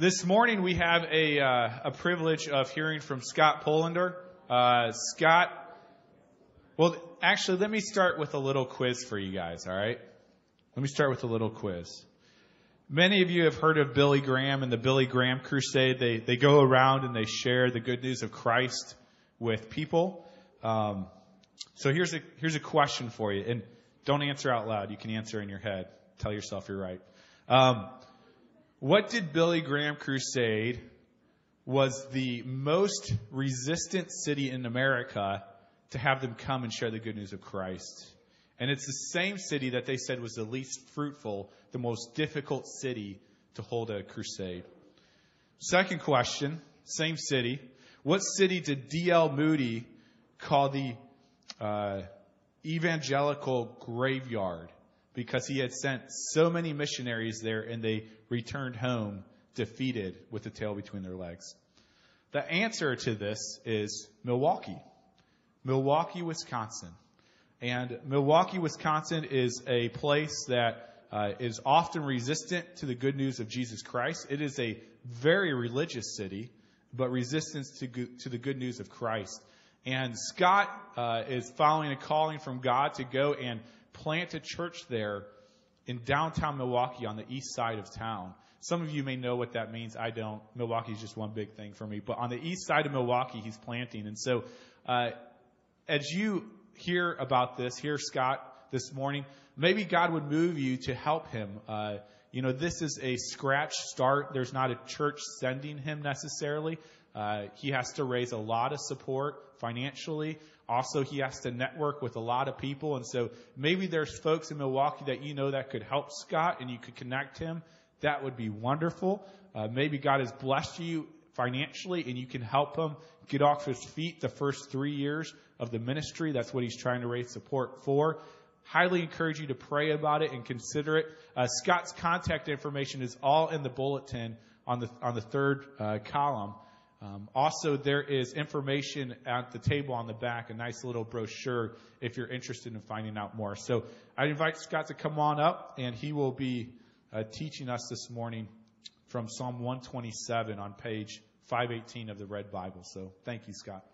This morning we have a, uh, a privilege of hearing from Scott Polender. Uh, Scott, well, actually, let me start with a little quiz for you guys, all right? Let me start with a little quiz. Many of you have heard of Billy Graham and the Billy Graham Crusade. They, they go around and they share the good news of Christ with people. Um, so here's a, here's a question for you, and don't answer out loud. You can answer in your head. Tell yourself you're right. Um, what did Billy Graham Crusade was the most resistant city in America to have them come and share the good news of Christ? And it's the same city that they said was the least fruitful, the most difficult city to hold a crusade. Second question, same city. What city did D.L. Moody call the uh, evangelical graveyard? Because he had sent so many missionaries there and they returned home defeated with the tail between their legs. The answer to this is Milwaukee. Milwaukee, Wisconsin. And Milwaukee, Wisconsin is a place that uh, is often resistant to the good news of Jesus Christ. It is a very religious city, but resistance to, to the good news of Christ. And Scott uh, is following a calling from God to go and plant a church there in downtown Milwaukee on the east side of town. Some of you may know what that means. I don't. Milwaukee is just one big thing for me. But on the east side of Milwaukee, he's planting. And so, uh, as you hear about this, hear Scott this morning, maybe God would move you to help him. Uh, you know, this is a scratch start. There's not a church sending him necessarily. Uh, he has to raise a lot of support financially. Also, he has to network with a lot of people. And so maybe there's folks in Milwaukee that you know that could help Scott and you could connect him. That would be wonderful. Uh, maybe God has blessed you financially and you can help him get off his feet the first three years of the ministry. That's what he's trying to raise support for. Highly encourage you to pray about it and consider it. Uh, Scott's contact information is all in the bulletin on the on the third uh, column. Um, also, there is information at the table on the back, a nice little brochure if you're interested in finding out more. So I invite Scott to come on up, and he will be uh, teaching us this morning from Psalm 127 on page 518 of the Red Bible. So thank you, Scott.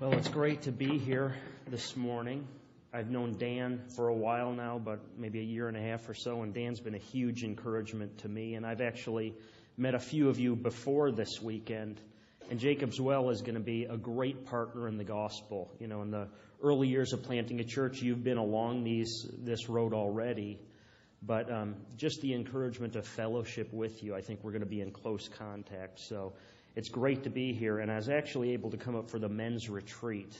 Well, it's great to be here this morning. I've known Dan for a while now, but maybe a year and a half or so, and Dan's been a huge encouragement to me. And I've actually met a few of you before this weekend. And Jacob's Well is going to be a great partner in the gospel. You know, in the early years of planting a church, you've been along these this road already. But um, just the encouragement of fellowship with you, I think we're going to be in close contact. So it's great to be here. And I was actually able to come up for the men's retreat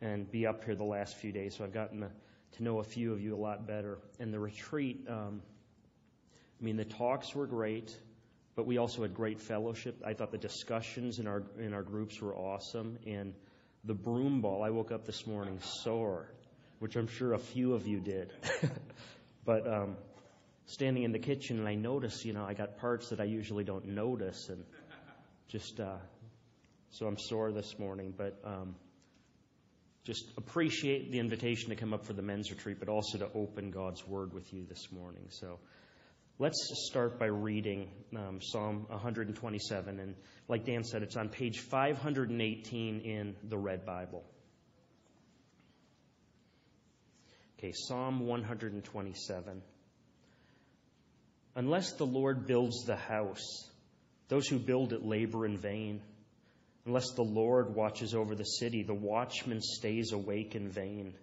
and be up here the last few days. So I've gotten to, know a few of you a lot better. And the retreat, um, I mean, the talks were great, but we also had great fellowship. I thought the discussions in our in our groups were awesome. And the broom ball, I woke up this morning sore, which I'm sure a few of you did. but um, standing in the kitchen, and I noticed, you know, I got parts that I usually don't notice, and just uh, so I'm sore this morning. But um, just appreciate the invitation to come up for the men's retreat, but also to open God's Word with you this morning. So let's start by reading um, Psalm 127. And like Dan said, it's on page 518 in the Red Bible. Okay, Psalm 127. Unless the Lord builds the house, those who build it labor in vain. Unless the Lord watches over the city, the watchman stays awake in vain.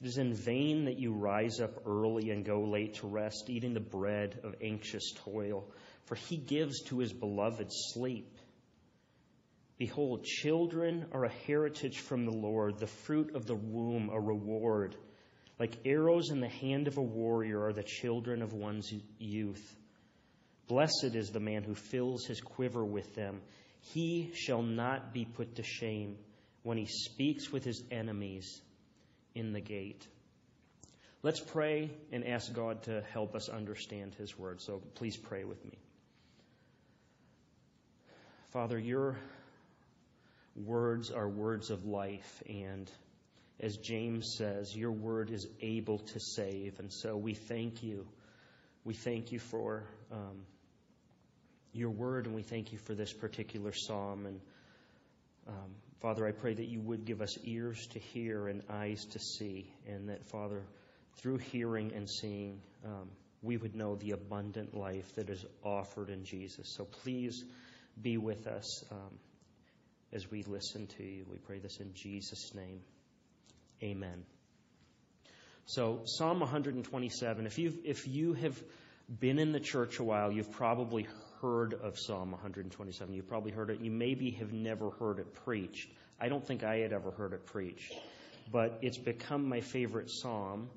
It is in vain that you rise up early and go late to rest, eating the bread of anxious toil, for he gives to his beloved sleep. Behold, children are a heritage from the Lord, the fruit of the womb a reward. Like arrows in the hand of a warrior are the children of one's youth. Blessed is the man who fills his quiver with them. He shall not be put to shame when he speaks with his enemies in the gate. Let's pray and ask God to help us understand his word. So please pray with me. Father, your words are words of life, and as James says, your word is able to save. And so we thank you we thank you for um, your word, and we thank you for this particular psalm. And um, Father, I pray that you would give us ears to hear and eyes to see, and that, Father, through hearing and seeing, um, we would know the abundant life that is offered in Jesus. So please be with us um, as we listen to you. We pray this in Jesus' name. Amen. So, Psalm 127, if, you if you have been in the church a while, you've probably heard of Psalm 127. You've probably heard it. You maybe have never heard it preached. I don't think I had ever heard it preached. But it's become my favorite psalm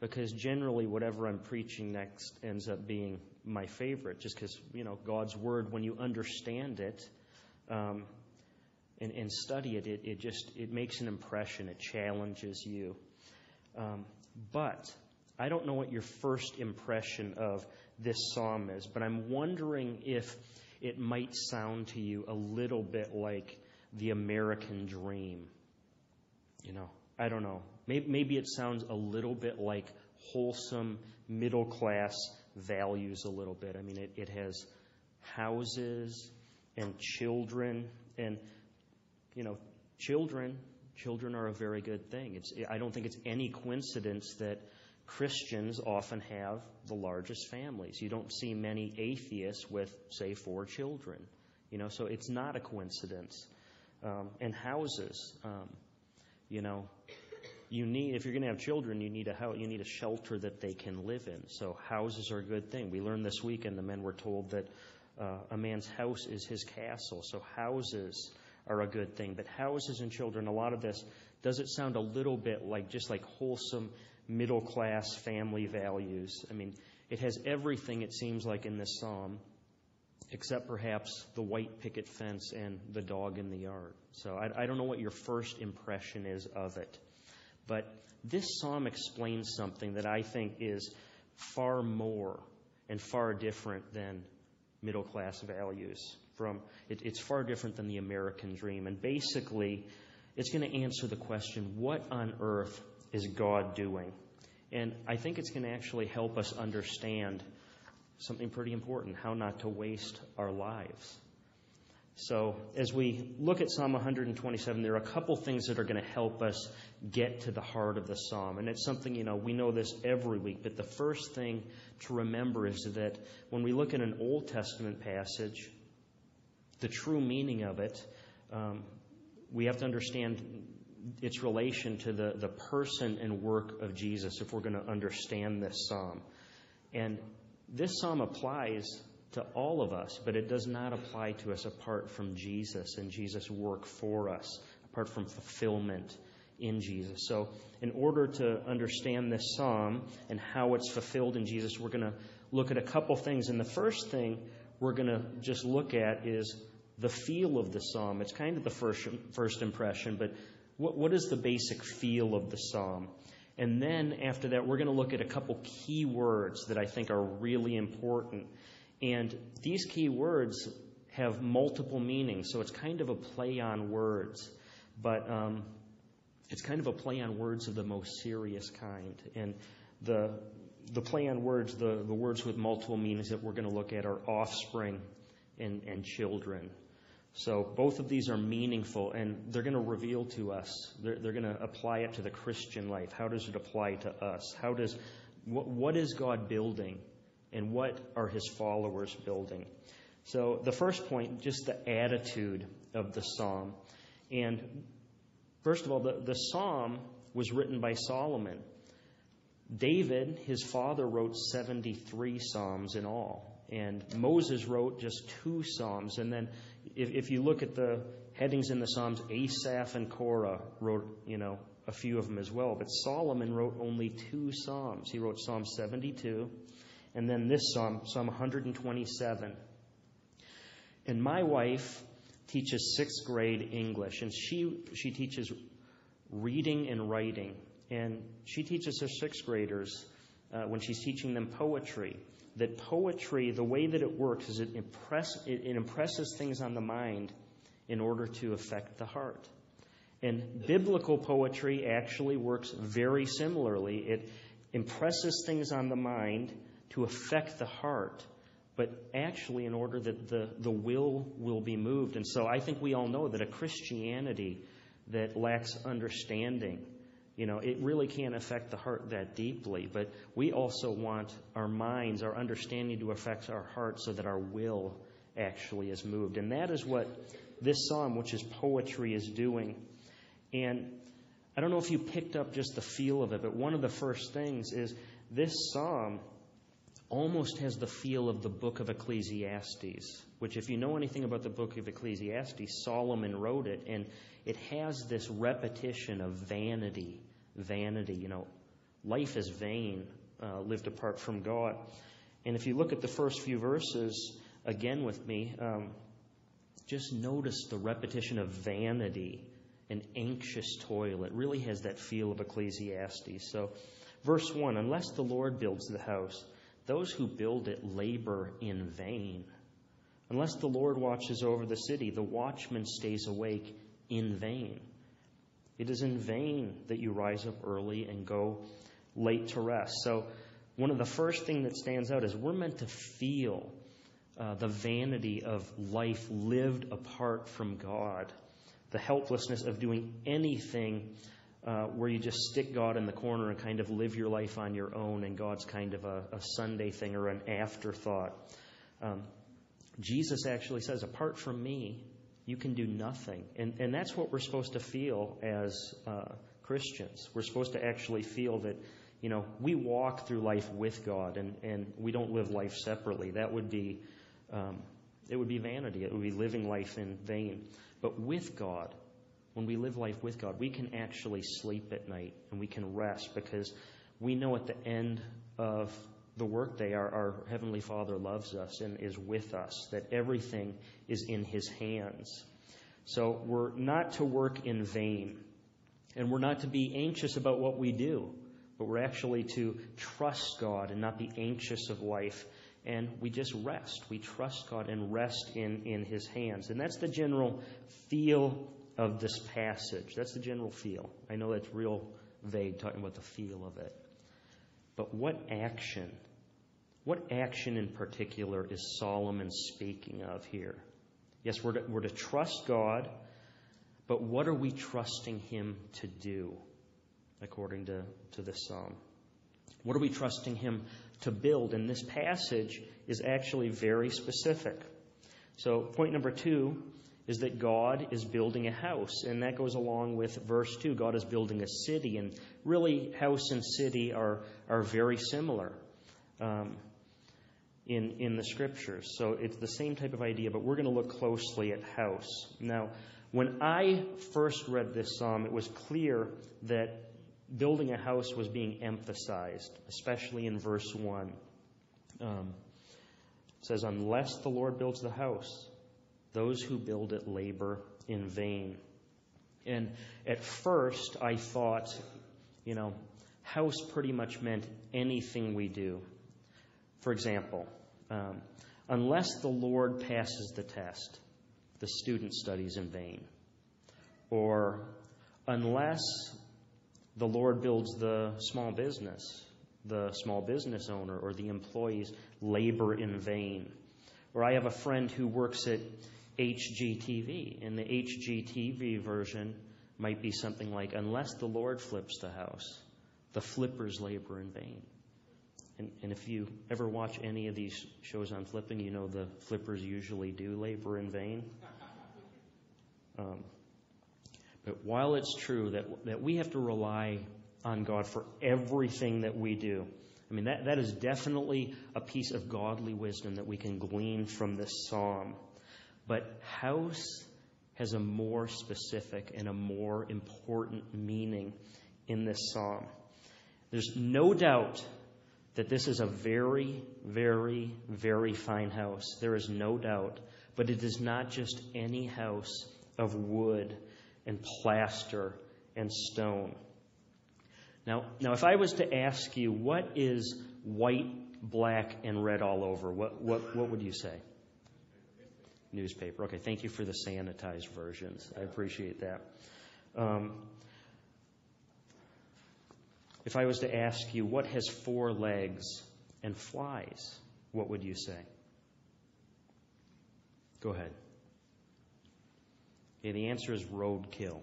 because generally whatever I'm preaching next ends up being my favorite just because, you know, God's Word, when you understand it um, and, and, study it, it, it just it makes an impression. It challenges you. Um, but I don't know what your first impression of this psalm is, but I'm wondering if it might sound to you a little bit like the American dream. You know, I don't know. Maybe, maybe it sounds a little bit like wholesome middle class values a little bit. I mean, it, it has houses and children and, you know, children. Children are a very good thing. It's, I don't think it's any coincidence that Christians often have the largest families. You don't see many atheists with, say, four children. You know, so it's not a coincidence. Um, and houses, um, you know, you need if you're going to have children, you need a house, you need a shelter that they can live in. So houses are a good thing. We learned this weekend the men were told that uh, a man's house is his castle. So houses are a good thing. But houses and children, a lot of this does it sound a little bit like just like wholesome middle class family values. I mean, it has everything, it seems like, in this psalm, except perhaps the white picket fence and the dog in the yard. So I, I don't know what your first impression is of it. But this psalm explains something that I think is far more and far different than middle class values. From it, it's far different than the American dream, and basically, it's going to answer the question: What on earth is God doing? And I think it's going to actually help us understand something pretty important how not to waste our lives. So, as we look at Psalm 127, there are a couple things that are going to help us get to the heart of the psalm. And it's something, you know, we know this every week, but the first thing to remember is that when we look at an Old Testament passage, the true meaning of it, um, we have to understand its relation to the, the person and work of Jesus if we're going to understand this psalm. And this psalm applies to all of us, but it does not apply to us apart from Jesus and Jesus' work for us, apart from fulfillment in Jesus. So, in order to understand this psalm and how it's fulfilled in Jesus, we're going to look at a couple things. And the first thing we're going to just look at is the feel of the psalm. It's kind of the first, first impression, but what, is the basic feel of the psalm? And then after that, we're going to look at a couple key words that I think are really important. And these key words have multiple meanings, so it's kind of a play on words. But um, it's kind of a play on words of the most serious kind. And the, the play on words, the, the words with multiple meanings that we're going to look at are offspring and, and children. So both of these are meaningful, and they're going to reveal to us. They're, they're going to apply it to the Christian life. How does it apply to us? How does what, what is God building, and what are His followers building? So the first point, just the attitude of the psalm, and first of all, the, the psalm was written by Solomon. David, his father, wrote 73 psalms in all. And Moses wrote just two psalms. And then if, you look at the headings in the Psalms, Asaph and Korah wrote, you know, a few of them as well. But Solomon wrote only two Psalms. He wrote Psalm 72 and then this Psalm, Psalm 127. And my wife teaches sixth grade English, and she, she teaches reading and writing. And she teaches her sixth graders uh, when she's teaching them poetry that poetry, the way that it works, is it, impress, it, impresses things on the mind in order to affect the heart. And biblical poetry actually works very similarly. It impresses things on the mind to affect the heart, but actually in order that the, the will will be moved. And so I think we all know that a Christianity that lacks understanding, you know, it really can't affect the heart that deeply. But we also want our minds, our understanding to affect our heart so that our will actually is moved. And that is what this psalm, which is poetry, is doing. And I don't know if you picked up just the feel of it, but one of the first things is this psalm almost has the feel of the book of Ecclesiastes, which, if you know anything about the book of Ecclesiastes, Solomon wrote it, and it has this repetition of vanity, vanity. You know, life is vain, uh, lived apart from God. And if you look at the first few verses again with me, um, just notice the repetition of vanity and anxious toil. It really has that feel of Ecclesiastes. So, verse 1 Unless the Lord builds the house, those who build it labor in vain. Unless the Lord watches over the city, the watchman stays awake in vain. It is in vain that you rise up early and go late to rest. So, one of the first things that stands out is we're meant to feel uh, the vanity of life lived apart from God, the helplessness of doing anything uh, where you just stick God in the corner and kind of live your life on your own, and God's kind of a, a Sunday thing or an afterthought. Um, Jesus actually says, apart from me, you can do nothing. And, and that's what we're supposed to feel as uh, Christians. We're supposed to actually feel that, you know, we walk through life with God and, and we don't live life separately. That would be, um, it would be vanity. It would be living life in vain. But with God, when we live life with God, we can actually sleep at night and we can rest because we know at the end of the workday our, our Heavenly Father loves us and is with us, that everything is in His hands. So we're not to work in vain and we're not to be anxious about what we do, but we're actually to trust God and not be anxious of life. And we just rest. We trust God and rest in, in His hands. And that's the general feel of this passage. That's the general feel. I know that's real vague talking about the feel of it. But what action, what action in particular is Solomon speaking of here? Yes, we're to, we're to trust God, but what are we trusting Him to do, according to, to this psalm? What are we trusting Him to build? And this passage is actually very specific. So, point number two is that God is building a house. And that goes along with verse 2. God is building a city. And really, house and city are, are very similar um, in, in the scriptures. So it's the same type of idea, but we're going to look closely at house. Now, when I first read this psalm, it was clear that building a house was being emphasized, especially in verse 1. Um, it says, Unless the Lord builds the house, those who build it labor in vain. And at first, I thought, you know, house pretty much meant anything we do. For example, Um, unless the Lord passes the test, the student studies in vain. Or unless the Lord builds the small business, the small business owner or the employees labor in vain. Or I have a friend who works at HGTV. And the HGTV version might be something like, unless the Lord flips the house, the flippers labor in vain. And, if you ever watch any of these shows on flipping, you know the flippers usually do labor in vain. Um, but while it's true that, that we have to rely on God for everything that we do, I mean, that, that is definitely a piece of godly wisdom that we can glean from this psalm. But house has a more specific and a more important meaning in this psalm. There's no doubt that this is a very, very, very fine house. There is no doubt. But it is not just any house of wood and plaster and stone. Now, now if I was to ask you what is white, black, and red all over, what, what, what would you say? newspaper. Okay, thank you for the sanitized versions. I appreciate that. Um, if I was to ask you what has four legs and flies, what would you say? Go ahead. Okay, the answer is roadkill.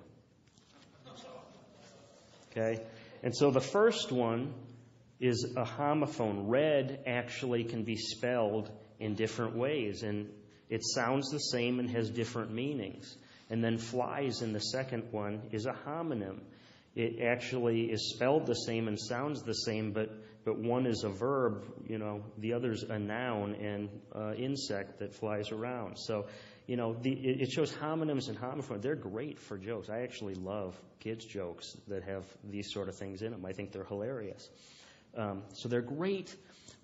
Okay? And so the first one is a homophone. Red actually can be spelled in different ways, and it sounds the same and has different meanings. And then flies in the second one is a homonym. It actually is spelled the same and sounds the same, but, but one is a verb, you know, the other's a noun and uh, insect that flies around. So, you know, it shows homonyms and homophones. They're great for jokes. I actually love kids' jokes that have these sort of things in them. I think they're hilarious. Um, so they're great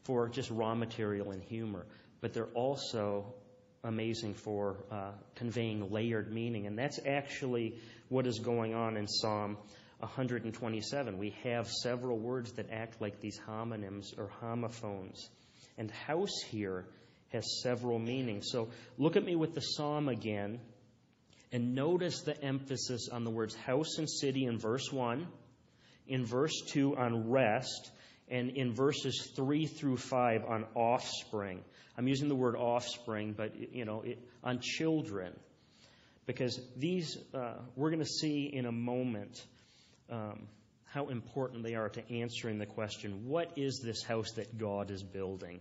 for just raw material and humor, but they're also amazing for uh, conveying layered meaning. And that's actually what is going on in Psalm 127. We have several words that act like these homonyms or homophones. And house here has several meanings. So look at me with the psalm again and notice the emphasis on the words house and city in verse 1, in verse 2 on rest, and in verses 3 through 5 on offspring. I'm using the word offspring, but you know, it, on children, because these uh, we're going to see in a moment Um, how important they are to answering the question: What is this house that God is building?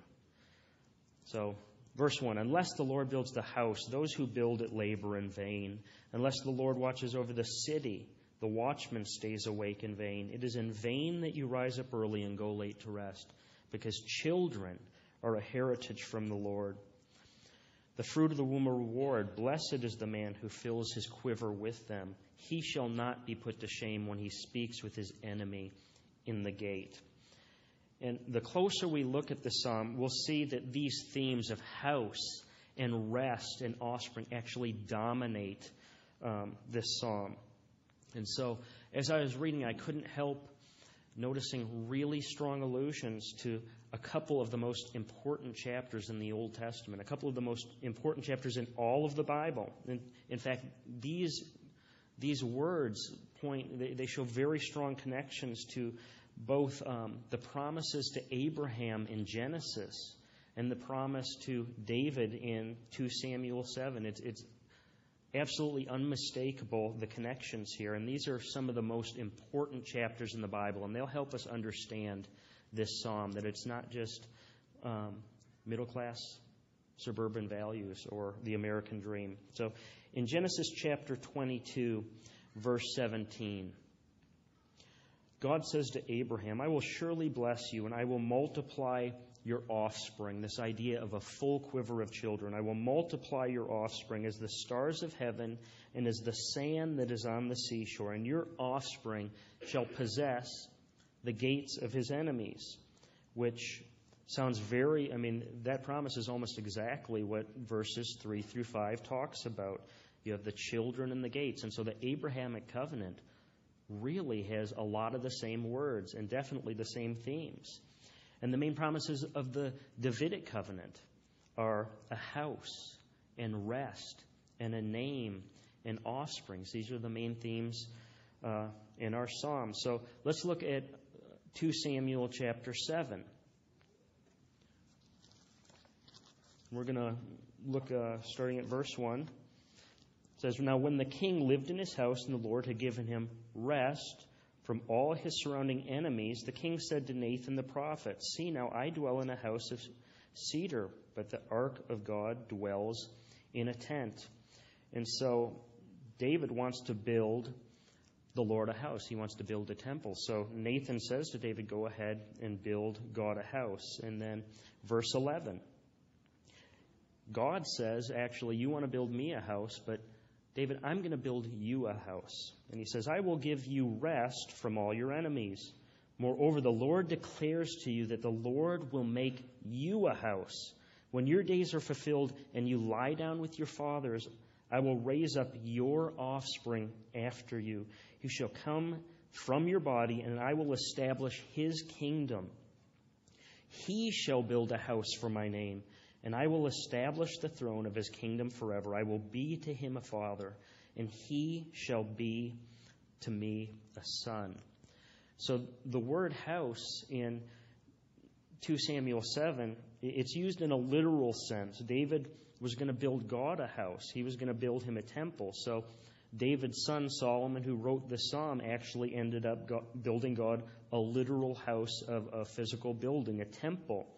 So, verse one: Unless the Lord builds the house, those who build it labor in vain. Unless the Lord watches over the city, the watchman stays awake in vain. It is in vain that you rise up early and go late to rest, because children are a heritage from the Lord. The fruit of the womb a reward. Blessed is the man who fills his quiver with them. He shall not be put to shame when he speaks with his enemy in the gate. And the closer we look at the psalm, we'll see that these themes of house and rest and offspring actually dominate um, this psalm. And so, as I was reading, I couldn't help noticing really strong allusions to a couple of the most important chapters in the Old Testament, a couple of the most important chapters in all of the Bible. In, in fact, these, these words point, they, they, show very strong connections to both um, the promises to Abraham in Genesis and the promise to David in 2 Samuel 7. It's, it's absolutely unmistakable, the connections here. And these are some of the most important chapters in the Bible, and they'll help us understand this psalm, that it's not just um, middle class suburban values or the American dream. So in Genesis chapter 22, verse 17, God says to Abraham, I will surely bless you and I will multiply your offspring. This idea of a full quiver of children. I will multiply your offspring as the stars of heaven and as the sand that is on the seashore. And your offspring shall possess the gates of his enemies, which sounds very, I mean, that promise is almost exactly what verses 3 through 5 talks about. You have the children and the gates. And so the Abrahamic covenant really has a lot of the same words and definitely the same themes. And the main promises of the Davidic covenant are a house and rest and a name and offsprings. These are the main themes uh, in our psalm. So let's look at 2 Samuel chapter 7. We're going to look uh, starting at verse 1. It says, Now when the king lived in his house and the Lord had given him rest from all his surrounding enemies, the king said to Nathan the prophet, See now, I dwell in a house of cedar, but the ark of God dwells in a tent. And so David wants to build the Lord a house. He wants to build a temple. So Nathan says to David, Go ahead and build God a house. And then verse 11. God says, actually, you want to build me a house, but David, I'm going to build you a house. And he says, I will give you rest from all your enemies. Moreover, the Lord declares to you that the Lord will make you a house. When your days are fulfilled and you lie down with your fathers, I will raise up your offspring after you, who shall come from your body, and I will establish his kingdom. He shall build a house for my name, and I will establish the throne of his kingdom forever. I will be to him a father, and he shall be to me a son. So the word house in 2 Samuel 7, it's used in a literal sense. David was going to build God a house, he was going to build him a temple. So David's son Solomon, who wrote the psalm, actually ended up building God a literal house of a physical building, a temple.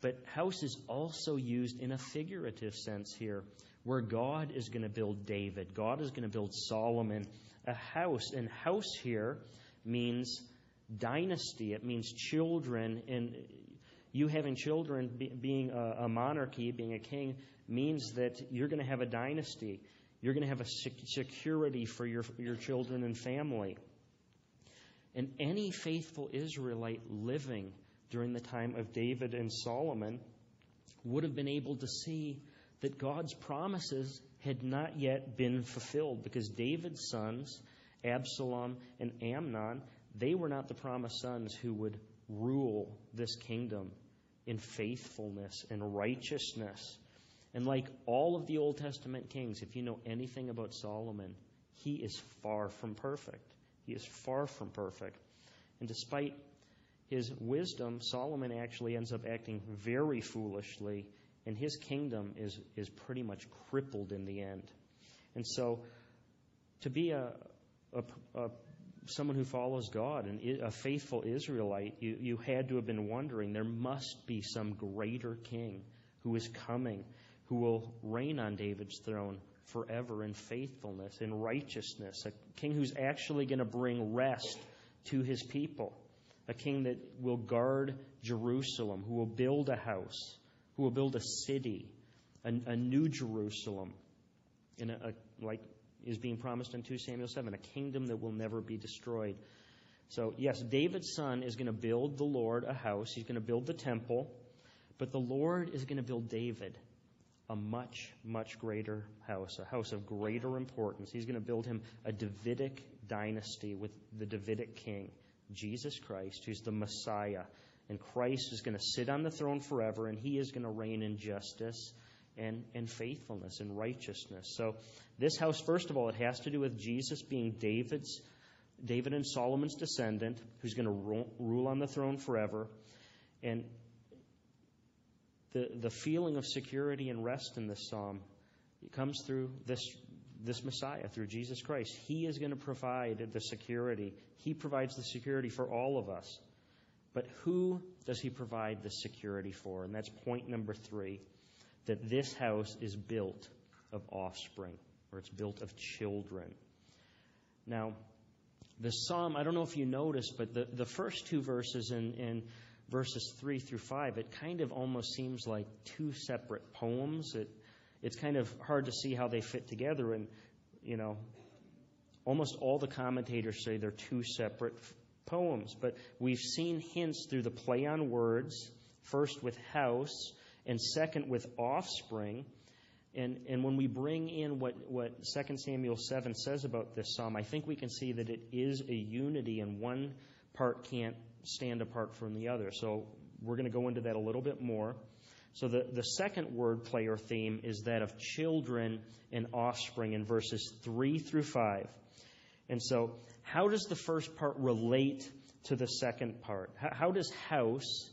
But house is also used in a figurative sense here, where God is going to build David, God is going to build Solomon a house. And house here means dynasty, it means children. And you having children, being a, monarchy, being a king, means that you're going to have a dynasty. You're going to have a security for your, your children and family. And any faithful Israelite living during the time of David and Solomon would have been able to see that God's promises had not yet been fulfilled because David's sons, Absalom and Amnon, they were not the promised sons who would rule this kingdom in faithfulness and righteousness. And like all of the Old Testament kings, if you know anything about Solomon, he is far from perfect. He is far from perfect. And despite his wisdom, Solomon actually ends up acting very foolishly, and his kingdom is, is pretty much crippled in the end. And so, to be a, a, a someone who follows God and a faithful Israelite, you, you had to have been wondering there must be some greater king who is coming, who will reign on David's throne forever in faithfulness, in righteousness, a king who's actually going to bring rest to his people, a king that will guard Jerusalem, who will build a house, who will build a city, a, a new Jerusalem, a, a, like is being promised in 2 Samuel 7, a kingdom that will never be destroyed. So, yes, David's son is going to build the Lord a house. He's going to build the temple. But the Lord is going to build David a much, much greater house, a house of greater importance. He's going to build him a Davidic dynasty with the Davidic king, Jesus Christ, who's the Messiah. And Christ is going to sit on the throne forever, and he is going to reign in justice and, and faithfulness and righteousness. So, this house, first of all, it has to do with Jesus being David's, David and Solomon's descendant, who's going to rule on the throne forever. And the, the feeling of security and rest in this psalm it comes through this, this Messiah, through Jesus Christ. He is going to provide the security. He provides the security for all of us. But who does he provide the security for? And that's point number three that this house is built of offspring, or it's built of children. Now, the psalm, I don't know if you noticed, but the, the first two verses in, in verses 3 through 5, it kind of almost seems like two separate poems. It, it's kind of hard to see how they fit together. And, you know, almost all the commentators say they're two separate poems. But we've seen hints through the play on words, first with house and second with offspring. And, and when we bring in what, what 2 Samuel 7 says about this psalm, I think we can see that it is a unity and one part can't stand apart from the other. So we're going to go into that a little bit more. So the, the second word play or theme is that of children and offspring in verses 3 through 5. And so, how does the first part relate to the second part? How, how does house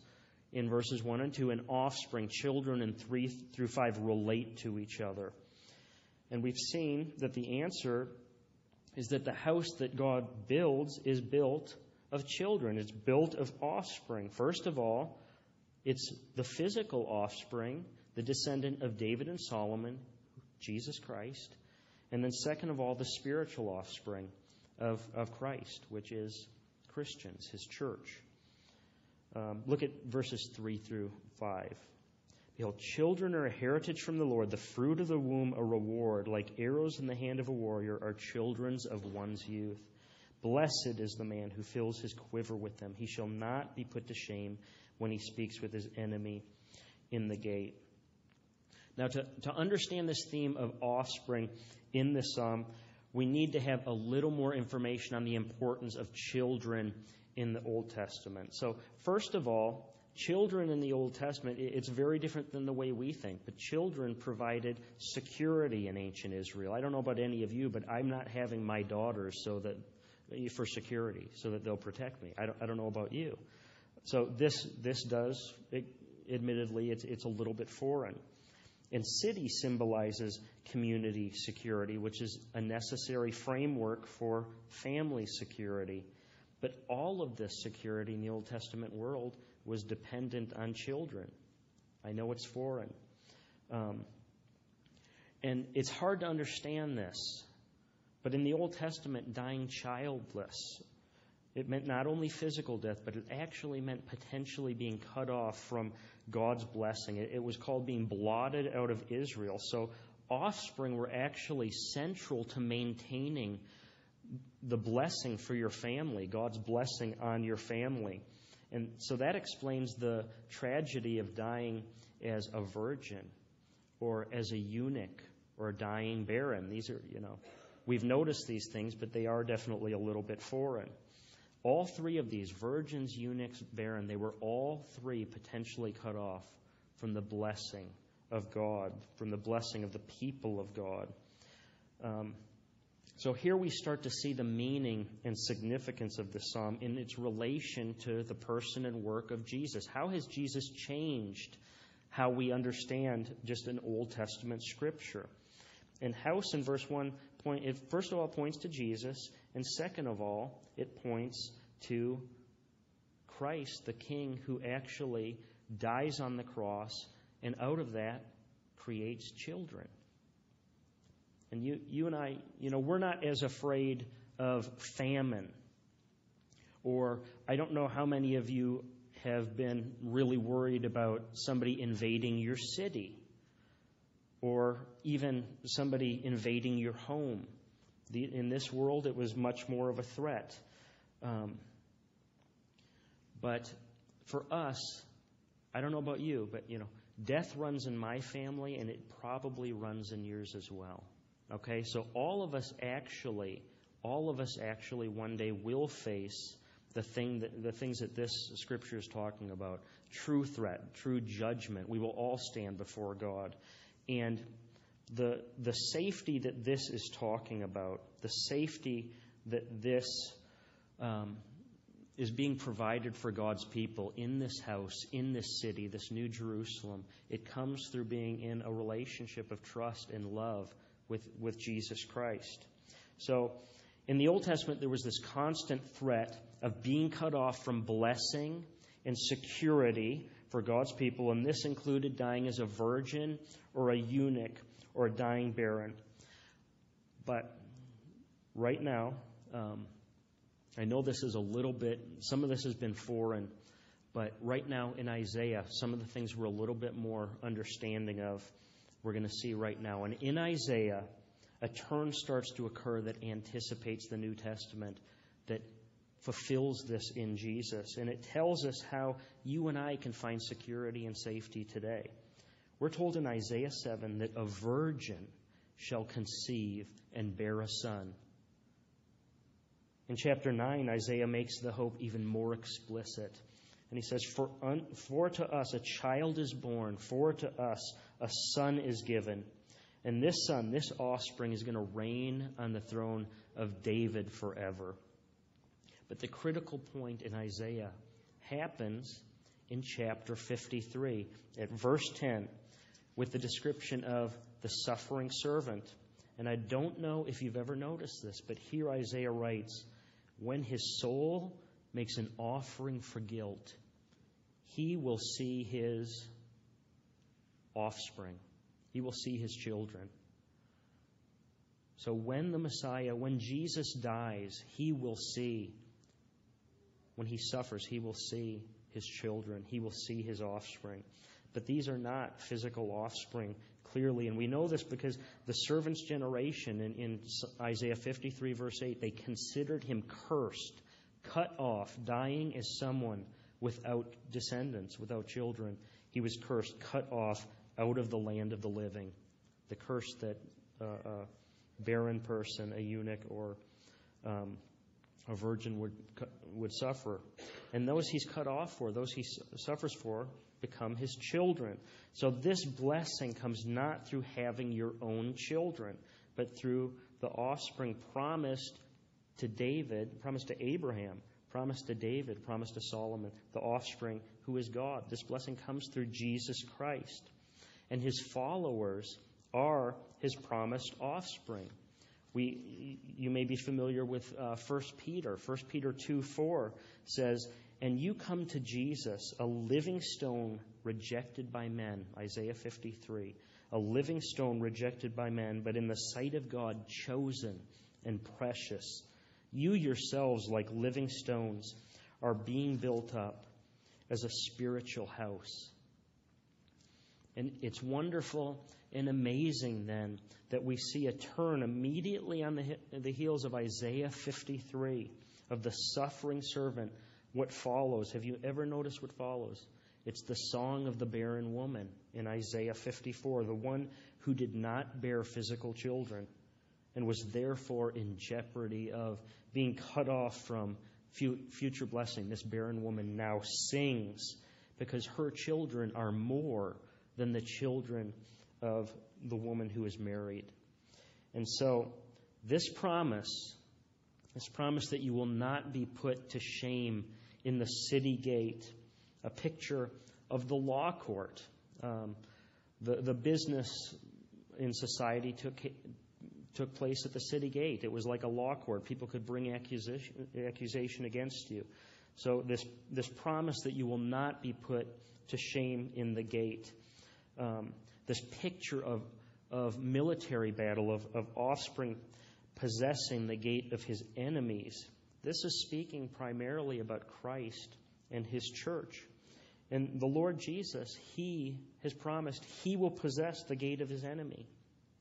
in verses 1 and 2, and offspring, children in 3 through 5 relate to each other. And we've seen that the answer is that the house that God builds is built of children, it's built of offspring. First of all, it's the physical offspring, the descendant of David and Solomon, Jesus Christ. And then, second of all, the spiritual offspring of, of Christ, which is Christians, his church. Um, look at verses 3 through 5. Behold, children are a heritage from the Lord, the fruit of the womb a reward. Like arrows in the hand of a warrior are children's of one's youth. Blessed is the man who fills his quiver with them. He shall not be put to shame when he speaks with his enemy in the gate. Now, to, to understand this theme of offspring in this psalm, we need to have a little more information on the importance of children in the Old Testament. So, first of all, children in the Old Testament, it's very different than the way we think. But children provided security in ancient Israel. I don't know about any of you, but I'm not having my daughters so that for security, so that they'll protect me. I don't, I don't know about you. So this this does, it, admittedly, it's it's a little bit foreign. And city symbolizes community security, which is a necessary framework for family security. But all of this security in the Old Testament world was dependent on children. I know it's foreign. Um, and it's hard to understand this. But in the Old Testament, dying childless, it meant not only physical death, but it actually meant potentially being cut off from God's blessing. It, was called being blotted out of Israel. So offspring were actually central to maintaining the blessing for your family, God's blessing on your family. And so that explains the tragedy of dying as a virgin or as a eunuch or a dying barren. These are, you know, we've noticed these things, but they are definitely a little bit foreign. All three of these, virgins, eunuchs, barren, they were all three potentially cut off from the blessing of God, from the blessing of the people of God. Um, so here we start to see the meaning and significance of this psalm in its relation to the person and work of Jesus. How has Jesus changed how we understand just an Old Testament scripture? And house in verse 1 point it first of all points to Jesus, and second of all, it points to Christ, the King who actually dies on the cross, and out of that creates children. And you, you and I, you know, we're not as afraid of famine. Or I don't know how many of you have been really worried about somebody invading your city or even somebody invading your home. In this world, it was much more of a threat. Um, but for us, I don't know about you, but you know, death runs in my family, and it probably runs in yours as well. Okay, so all of us actually, all of us actually one day will face the thing that, the things that this scripture is talking about true threat, true judgment. We will all stand before God. And the, the safety that this is talking about, the safety that this um, is being provided for God's people in this house, in this city, this new Jerusalem, it comes through being in a relationship of trust and love with, with Jesus Christ. So, in the Old Testament, there was this constant threat of being cut off from blessing and security for God's people, and this included dying as a virgin or a eunuch or a dying barren. But right now, um, I know this is a little bit, some of this has been foreign, but right now in Isaiah, some of the things we're a little bit more understanding of we're going to see right now. And in Isaiah, a turn starts to occur that anticipates the New Testament, that fulfills this in Jesus. And it tells us how you and I can find security and safety today. We're told in Isaiah 7 that a virgin shall conceive and bear a son. In chapter 9, Isaiah makes the hope even more explicit. And he says, for, un, for to us a child is born, for to us a son is given. And this son, this offspring, is going to reign on the throne of David forever. But the critical point in Isaiah happens in chapter 53, at verse 10, with the description of the suffering servant. And I don't know if you've ever noticed this, but here Isaiah writes, When his soul makes an offering for guilt, he will see his offspring. He will see his children. So when the Messiah, when Jesus dies, he will see. When he suffers, he will see his children. He will see his offspring. But these are not physical offspring, clearly. And we know this because the servant's generation in, in Isaiah 53, verse 8, they considered him cursed, cut off, dying as someone without descendants, without children. He was cursed, cut off out of the land of the living. The curse that uh, a barren person, a eunuch, or um, a virgin would would suffer. And those he's cut off for, those he suffers for, become his children. So this blessing comes not through having your own children, but through the offspring promised to David, promised to Abraham, promised to David, promised to Solomon, the offspring who is God. This blessing comes through Jesus Christ. And his followers are his promised offspring. You may be familiar with uh, 1 Peter. 1 Peter 2 4 says, And you come to Jesus, a living stone rejected by men. Isaiah 53. A living stone rejected by men, but in the sight of God, chosen and precious. You yourselves, like living stones, are being built up as a spiritual house. And it's wonderful and amazing then that we see a turn immediately on the, the heels of Isaiah 53 of the suffering servant. What follows? Have you ever noticed what follows? It's the song of the barren woman in Isaiah 54, the one who did not bear physical children and was therefore in jeopardy of being cut off from future blessing. This barren woman now sings because her children are more than the children of the woman who is married. And so, this promise, this promise that you will not be put to shame in the city gate, a picture of the law court. Um, the, the business in society took, took place at the city gate. It was like a law court. People could bring accusation, accusation against you. So, this, this promise that you will not be put to shame in the gate, um, this picture of, of military battle, of, of offspring possessing the gate of his enemies, this is speaking primarily about Christ and his church. And the Lord Jesus, he has promised he will possess the gate of his enemy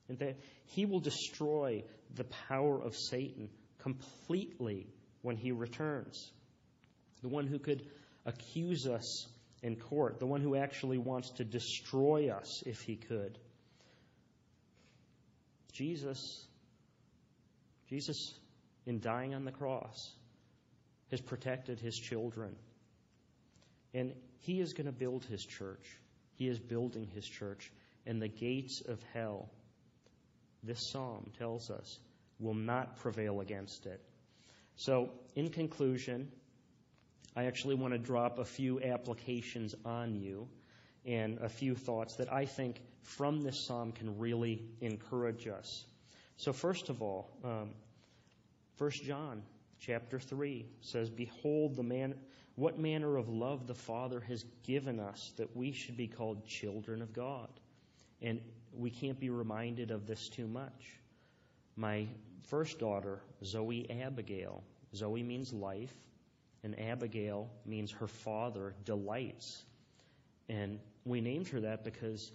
and that he will destroy the power of Satan completely when he returns. The one who could accuse us in court, the one who actually wants to destroy us if he could. Jesus, Jesus, in dying on the cross, has protected his children. And he is going to build his church. He is building his church. And the gates of hell this psalm tells us, will not prevail against it. So, in conclusion, I actually want to drop a few applications on you and a few thoughts that I think from this psalm can really encourage us. So, first of all, um, 1 John chapter 3 says, Behold, the man, what manner of love the Father has given us that we should be called children of God. And we can't be reminded of this too much. My first daughter, Zoe Abigail, Zoe means life, and Abigail means her father delights. And we named her that because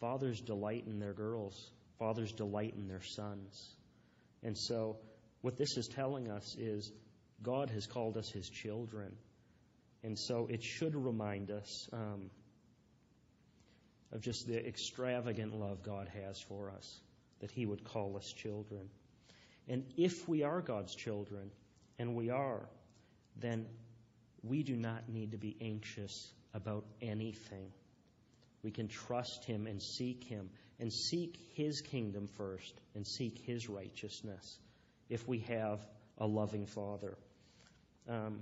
fathers delight in their girls, fathers delight in their sons. And so, what this is telling us is God has called us his children. And so, it should remind us. Um, of just the extravagant love God has for us, that He would call us children. And if we are God's children, and we are, then we do not need to be anxious about anything. We can trust Him and seek Him and seek His kingdom first and seek His righteousness if we have a loving Father. Um,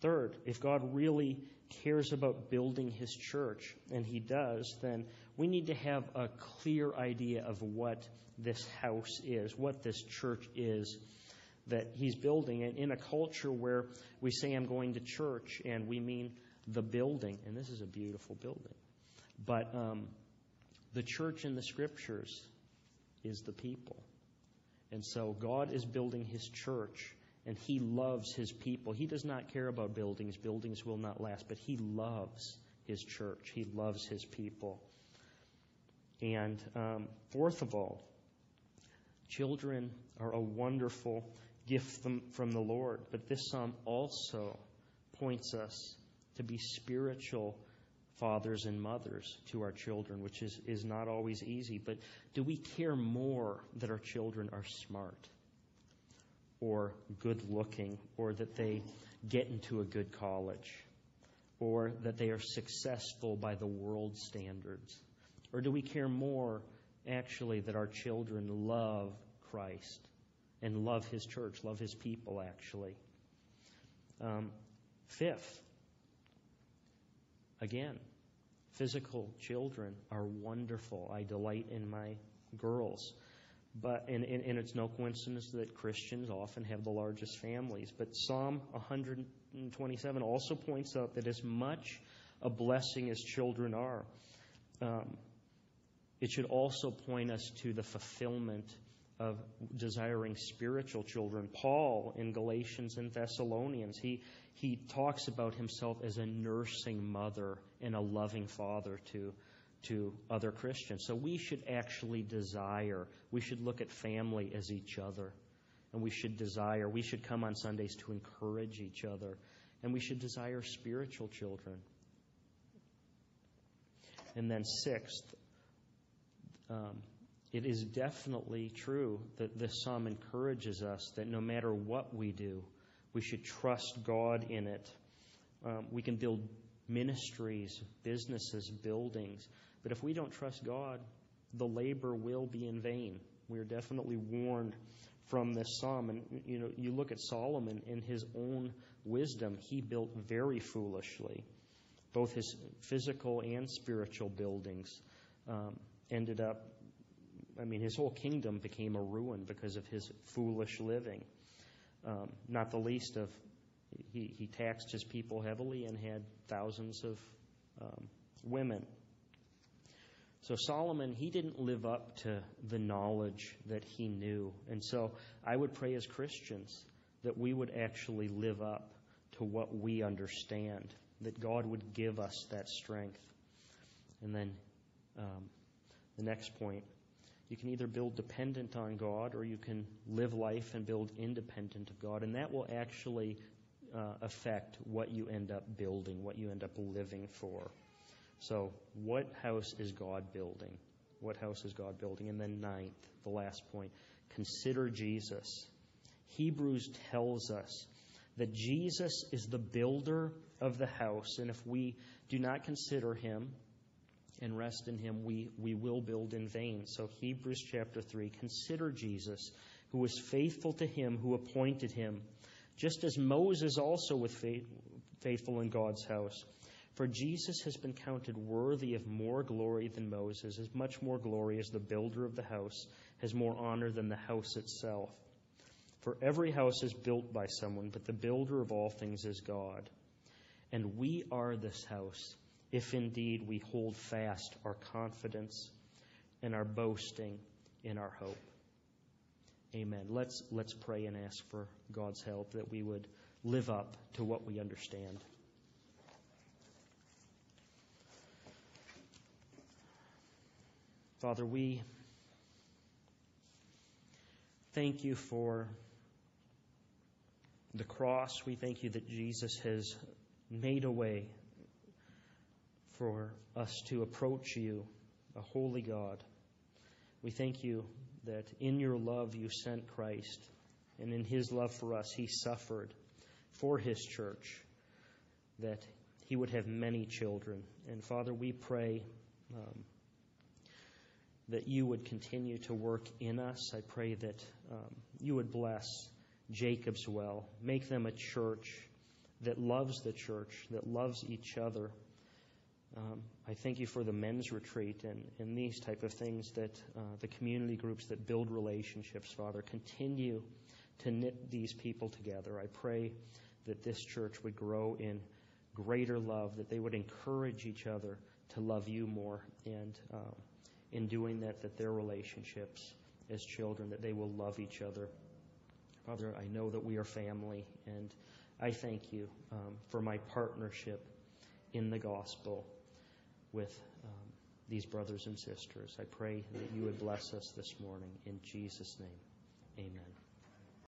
third, if God really cares about building his church, and he does, then we need to have a clear idea of what this house is, what this church is that he's building. And in a culture where we say, I'm going to church, and we mean the building, and this is a beautiful building. But um, the church in the scriptures is the people. And so God is building his church and he loves his people. He does not care about buildings. Buildings will not last, but he loves his church. He loves his people. And um, fourth of all, children are a wonderful gift from, the Lord. But this psalm also points us to be spiritual fathers and mothers to our children, which is, is not always easy. But do we care more that our children are smart? or good looking or that they get into a good college or that they are successful by the world standards? Or do we care more actually that our children love Christ and love His church, love His people actually? Um, fifth, again, physical children are wonderful. I delight in my girls. But and, and, and, it's no coincidence that Christians often have the largest families. But Psalm 127 also points out that as much a blessing as children are, um, it should also point us to the fulfillment of desiring spiritual children. Paul in Galatians and Thessalonians, he, he talks about himself as a nursing mother and a loving father to, to other Christians. So we should actually desire, we should look at family as each other. And we should desire, we should come on Sundays to encourage each other. And we should desire spiritual children. And then, sixth, um, it is definitely true that this psalm encourages us that no matter what we do, we should trust God in it. Um, we can build ministries, businesses, buildings, but if we don't trust God, the labor will be in vain. We are definitely warned from this psalm. And you know, you look at Solomon in his own wisdom, he built very foolishly. Both his physical and spiritual buildings um, ended up I mean, his whole kingdom became a ruin because of his foolish living. Um, not the least of, he, he taxed his people heavily and had thousands of um, women. So Solomon, he didn't live up to the knowledge that he knew. And so I would pray as Christians that we would actually live up to what we understand, that God would give us that strength. And then um, the next point you can either build dependent on God or you can live life and build independent of God. And that will actually uh, affect what you end up building, what you end up living for. So, what house is God building? What house is God building? And then, ninth, the last point consider Jesus. Hebrews tells us that Jesus is the builder of the house. And if we do not consider him, and rest in him, we, we will build in vain. So, Hebrews chapter 3 consider Jesus, who was faithful to him who appointed him, just as Moses also was faithful in God's house. For Jesus has been counted worthy of more glory than Moses, as much more glory as the builder of the house has more honor than the house itself. For every house is built by someone, but the builder of all things is God. And we are this house if indeed we hold fast our confidence and our boasting in our hope. Amen. Let's, let's pray and ask for God's help that we would live up to what we understand. Father, we thank you for the cross. We thank you that Jesus has made a way for us to approach you, a holy God. We thank you that in your love you sent Christ, and in his love for us, he suffered for his church, that he would have many children. And Father, we pray um, that you would continue to work in us. I pray that um, you would bless Jacob's Well, make them a church that loves the church, that loves each other. Um, I thank you for the men's retreat and, and these type of things that uh, the community groups that build relationships, Father, continue to knit these people together. I pray that this church would grow in greater love, that they would encourage each other to love you more, and um, in doing that, that their relationships as children, that they will love each other. Father, I know that we are family, and I thank you um, for my partnership in the gospel with um, these brothers and sisters. I pray that you would bless us this morning. In Jesus' name, amen.